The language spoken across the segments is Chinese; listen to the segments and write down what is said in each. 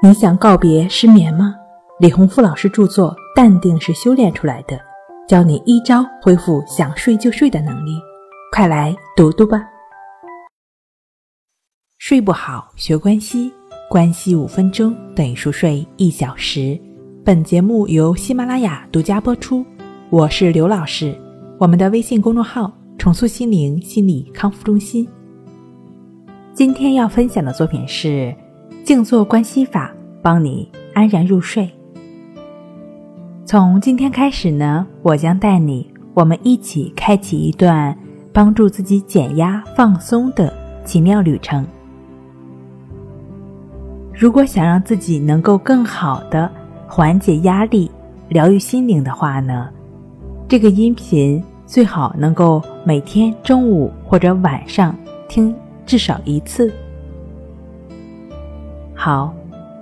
你想告别失眠吗？李洪富老师著作《淡定是修炼出来的》，教你一招恢复想睡就睡的能力，快来读读吧。睡不好，学关西，关系五分钟等于熟睡一小时。本节目由喜马拉雅独家播出，我是刘老师。我们的微信公众号“重塑心灵心理康复中心”。今天要分享的作品是。静坐观息法，帮你安然入睡。从今天开始呢，我将带你，我们一起开启一段帮助自己减压放松的奇妙旅程。如果想让自己能够更好的缓解压力、疗愈心灵的话呢，这个音频最好能够每天中午或者晚上听至少一次。好，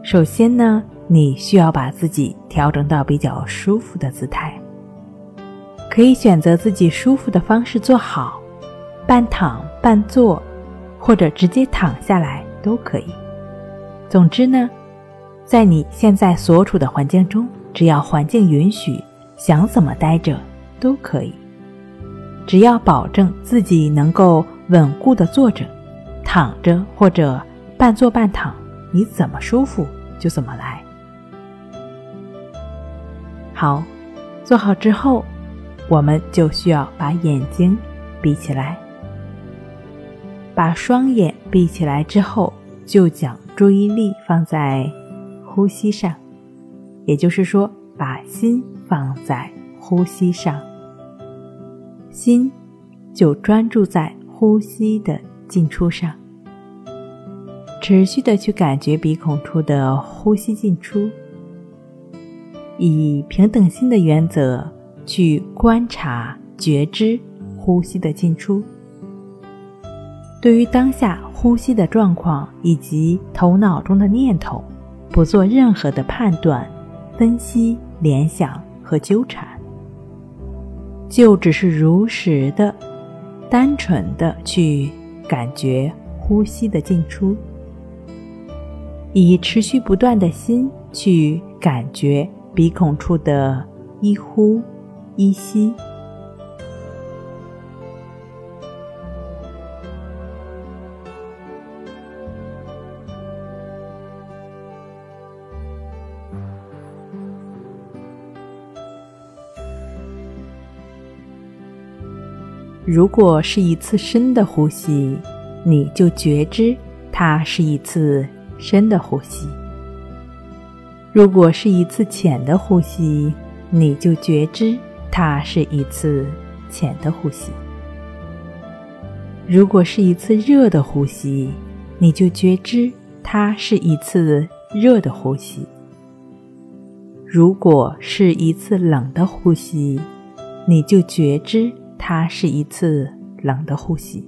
首先呢，你需要把自己调整到比较舒服的姿态，可以选择自己舒服的方式坐好，半躺半坐，或者直接躺下来都可以。总之呢，在你现在所处的环境中，只要环境允许，想怎么待着都可以，只要保证自己能够稳固的坐着、躺着或者半坐半躺。你怎么舒服就怎么来。好，做好之后，我们就需要把眼睛闭起来。把双眼闭起来之后，就将注意力放在呼吸上，也就是说，把心放在呼吸上，心就专注在呼吸的进出上。持续的去感觉鼻孔处的呼吸进出，以平等心的原则去观察觉知呼吸的进出。对于当下呼吸的状况以及头脑中的念头，不做任何的判断、分析、联想和纠缠，就只是如实的、单纯的去感觉呼吸的进出。以持续不断的心去感觉鼻孔处的一呼一吸。如果是一次深的呼吸，你就觉知它是一次。深的呼吸。如果是一次浅的呼吸，你就觉知它是一次浅的呼吸；如果是一次热的呼吸，你就觉知它是一次热的呼吸；如果是一次冷的呼吸，你就觉知它是一次冷的呼吸；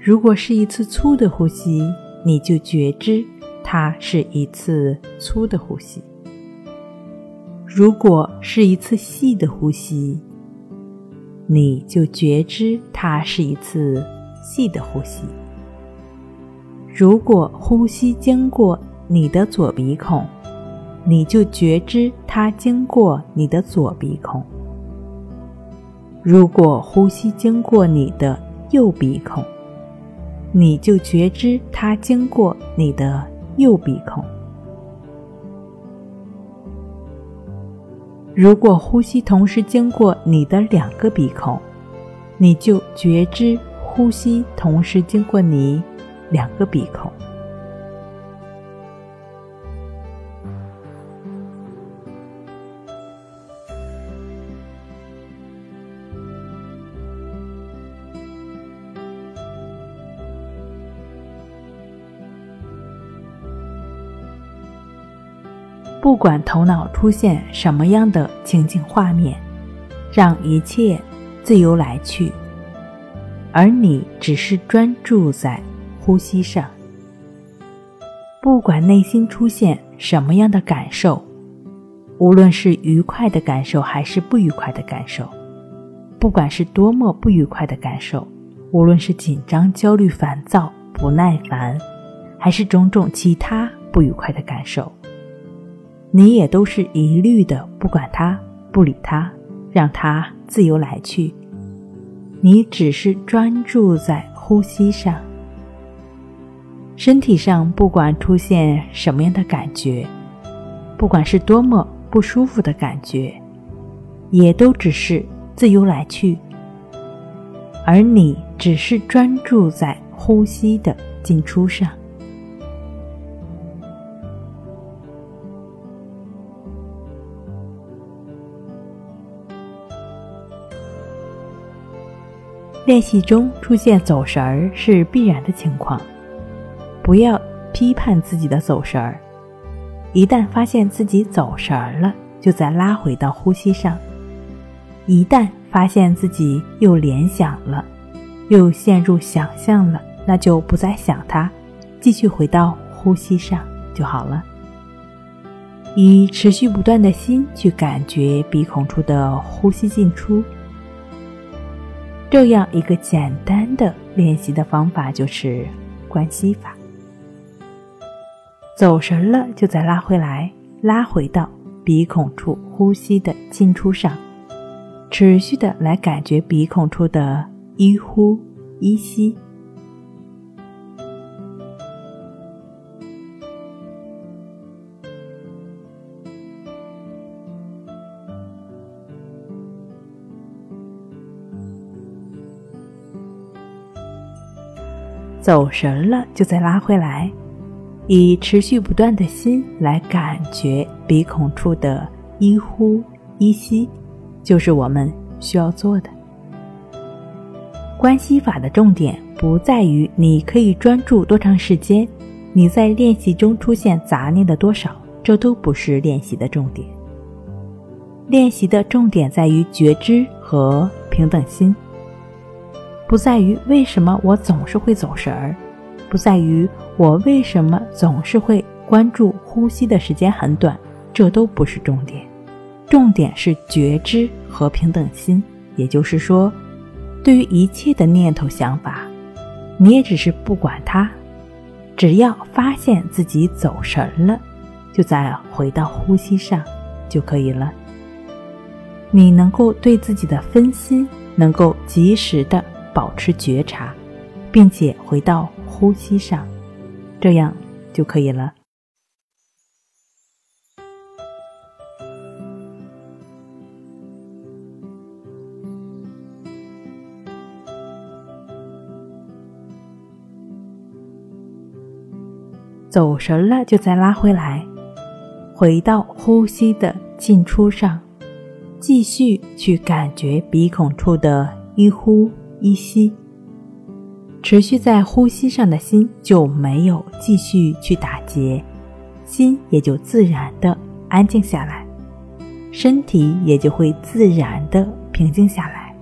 如果是一次粗的呼吸，你就觉知它是一次粗的呼吸。如果是一次细的呼吸，你就觉知它是一次细的呼吸。如果呼吸经过你的左鼻孔，你就觉知它经过你的左鼻孔。如果呼吸经过你的右鼻孔。你就觉知它经过你的右鼻孔。如果呼吸同时经过你的两个鼻孔，你就觉知呼吸同时经过你两个鼻孔。不管头脑出现什么样的情景画面，让一切自由来去，而你只是专注在呼吸上。不管内心出现什么样的感受，无论是愉快的感受还是不愉快的感受，不管是多么不愉快的感受，无论是紧张、焦虑、烦躁、不耐烦，还是种种其他。不愉快的感受，你也都是一律的不管它，不理它，让它自由来去。你只是专注在呼吸上，身体上不管出现什么样的感觉，不管是多么不舒服的感觉，也都只是自由来去，而你只是专注在呼吸的进出上。练习中出现走神儿是必然的情况，不要批判自己的走神儿。一旦发现自己走神儿了，就再拉回到呼吸上；一旦发现自己又联想了，又陷入想象了，那就不再想它，继续回到呼吸上就好了。以持续不断的心去感觉鼻孔处的呼吸进出。这样一个简单的练习的方法就是关系法。走神了，就再拉回来，拉回到鼻孔处呼吸的进出上，持续的来感觉鼻孔处的一呼一吸。走神了，就再拉回来，以持续不断的心来感觉鼻孔处的一呼一吸，就是我们需要做的。关系法的重点不在于你可以专注多长时间，你在练习中出现杂念的多少，这都不是练习的重点。练习的重点在于觉知和平等心。不在于为什么我总是会走神儿，不在于我为什么总是会关注呼吸的时间很短，这都不是重点。重点是觉知和平等心。也就是说，对于一切的念头想法，你也只是不管它，只要发现自己走神了，就再回到呼吸上就可以了。你能够对自己的分心能够及时的。保持觉察，并且回到呼吸上，这样就可以了。走神了，就再拉回来，回到呼吸的进出上，继续去感觉鼻孔处的一呼。一吸，持续在呼吸上的心就没有继续去打结，心也就自然的安静下来，身体也就会自然的平静下来，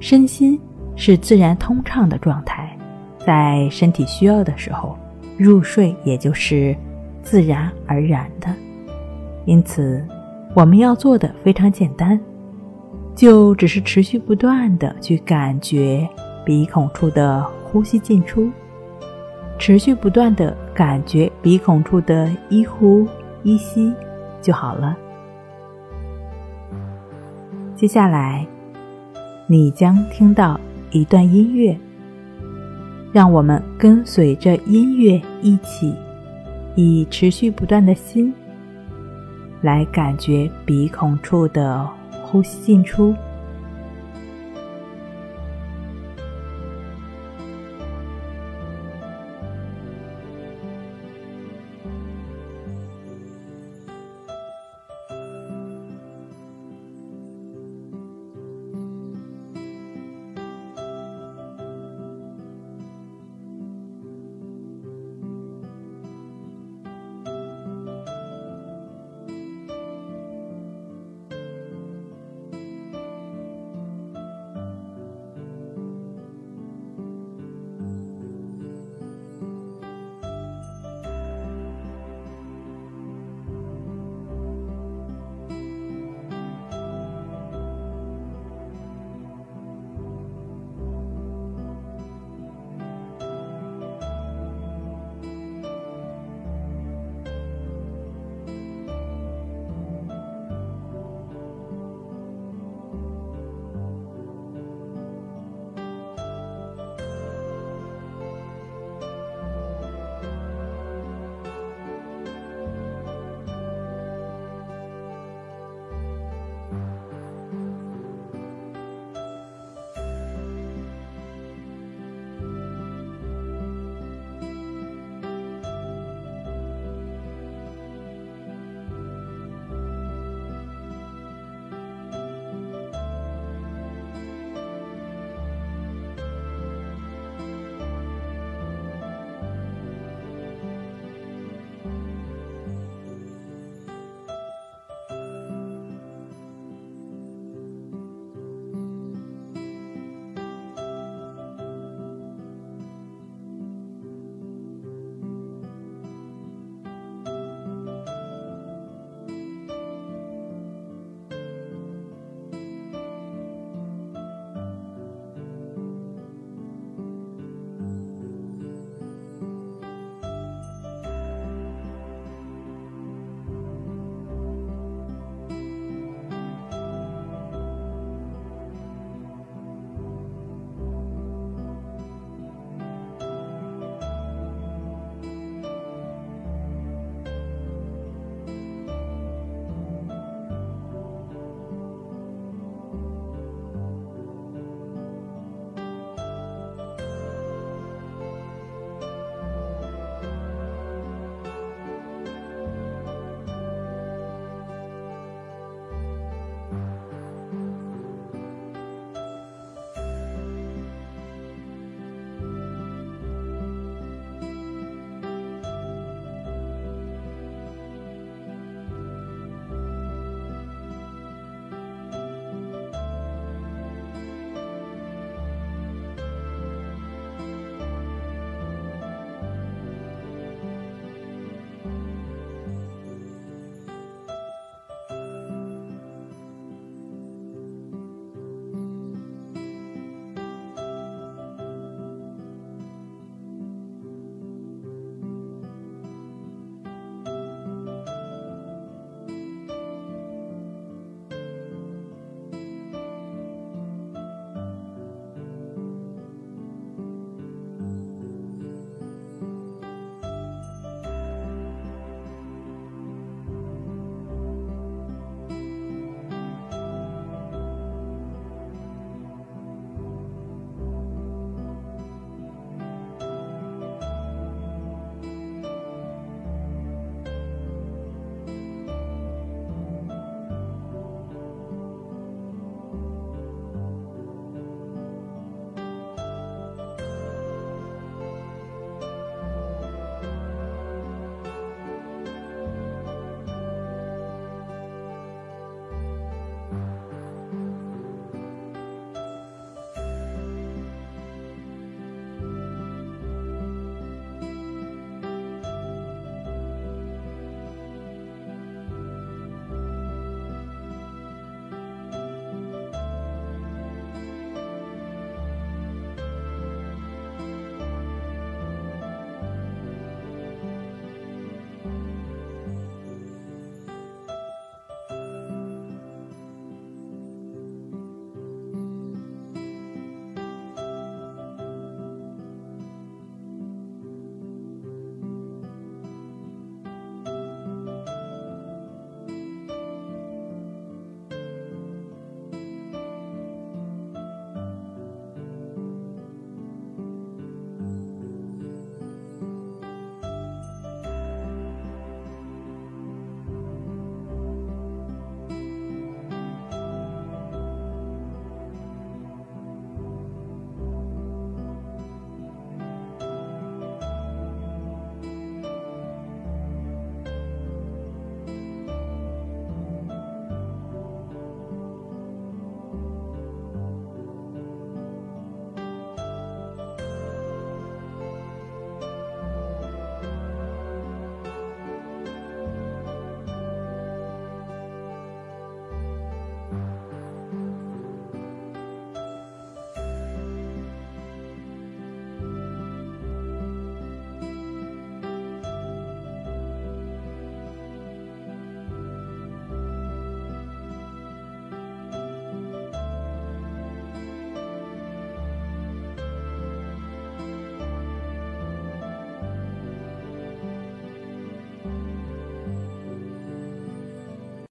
身心是自然通畅的状态，在身体需要的时候入睡，也就是自然而然的。因此，我们要做的非常简单。就只是持续不断的去感觉鼻孔处的呼吸进出，持续不断的感觉鼻孔处的一呼一吸就好了。接下来，你将听到一段音乐，让我们跟随着音乐一起，以持续不断的心来感觉鼻孔处的。呼吸进出。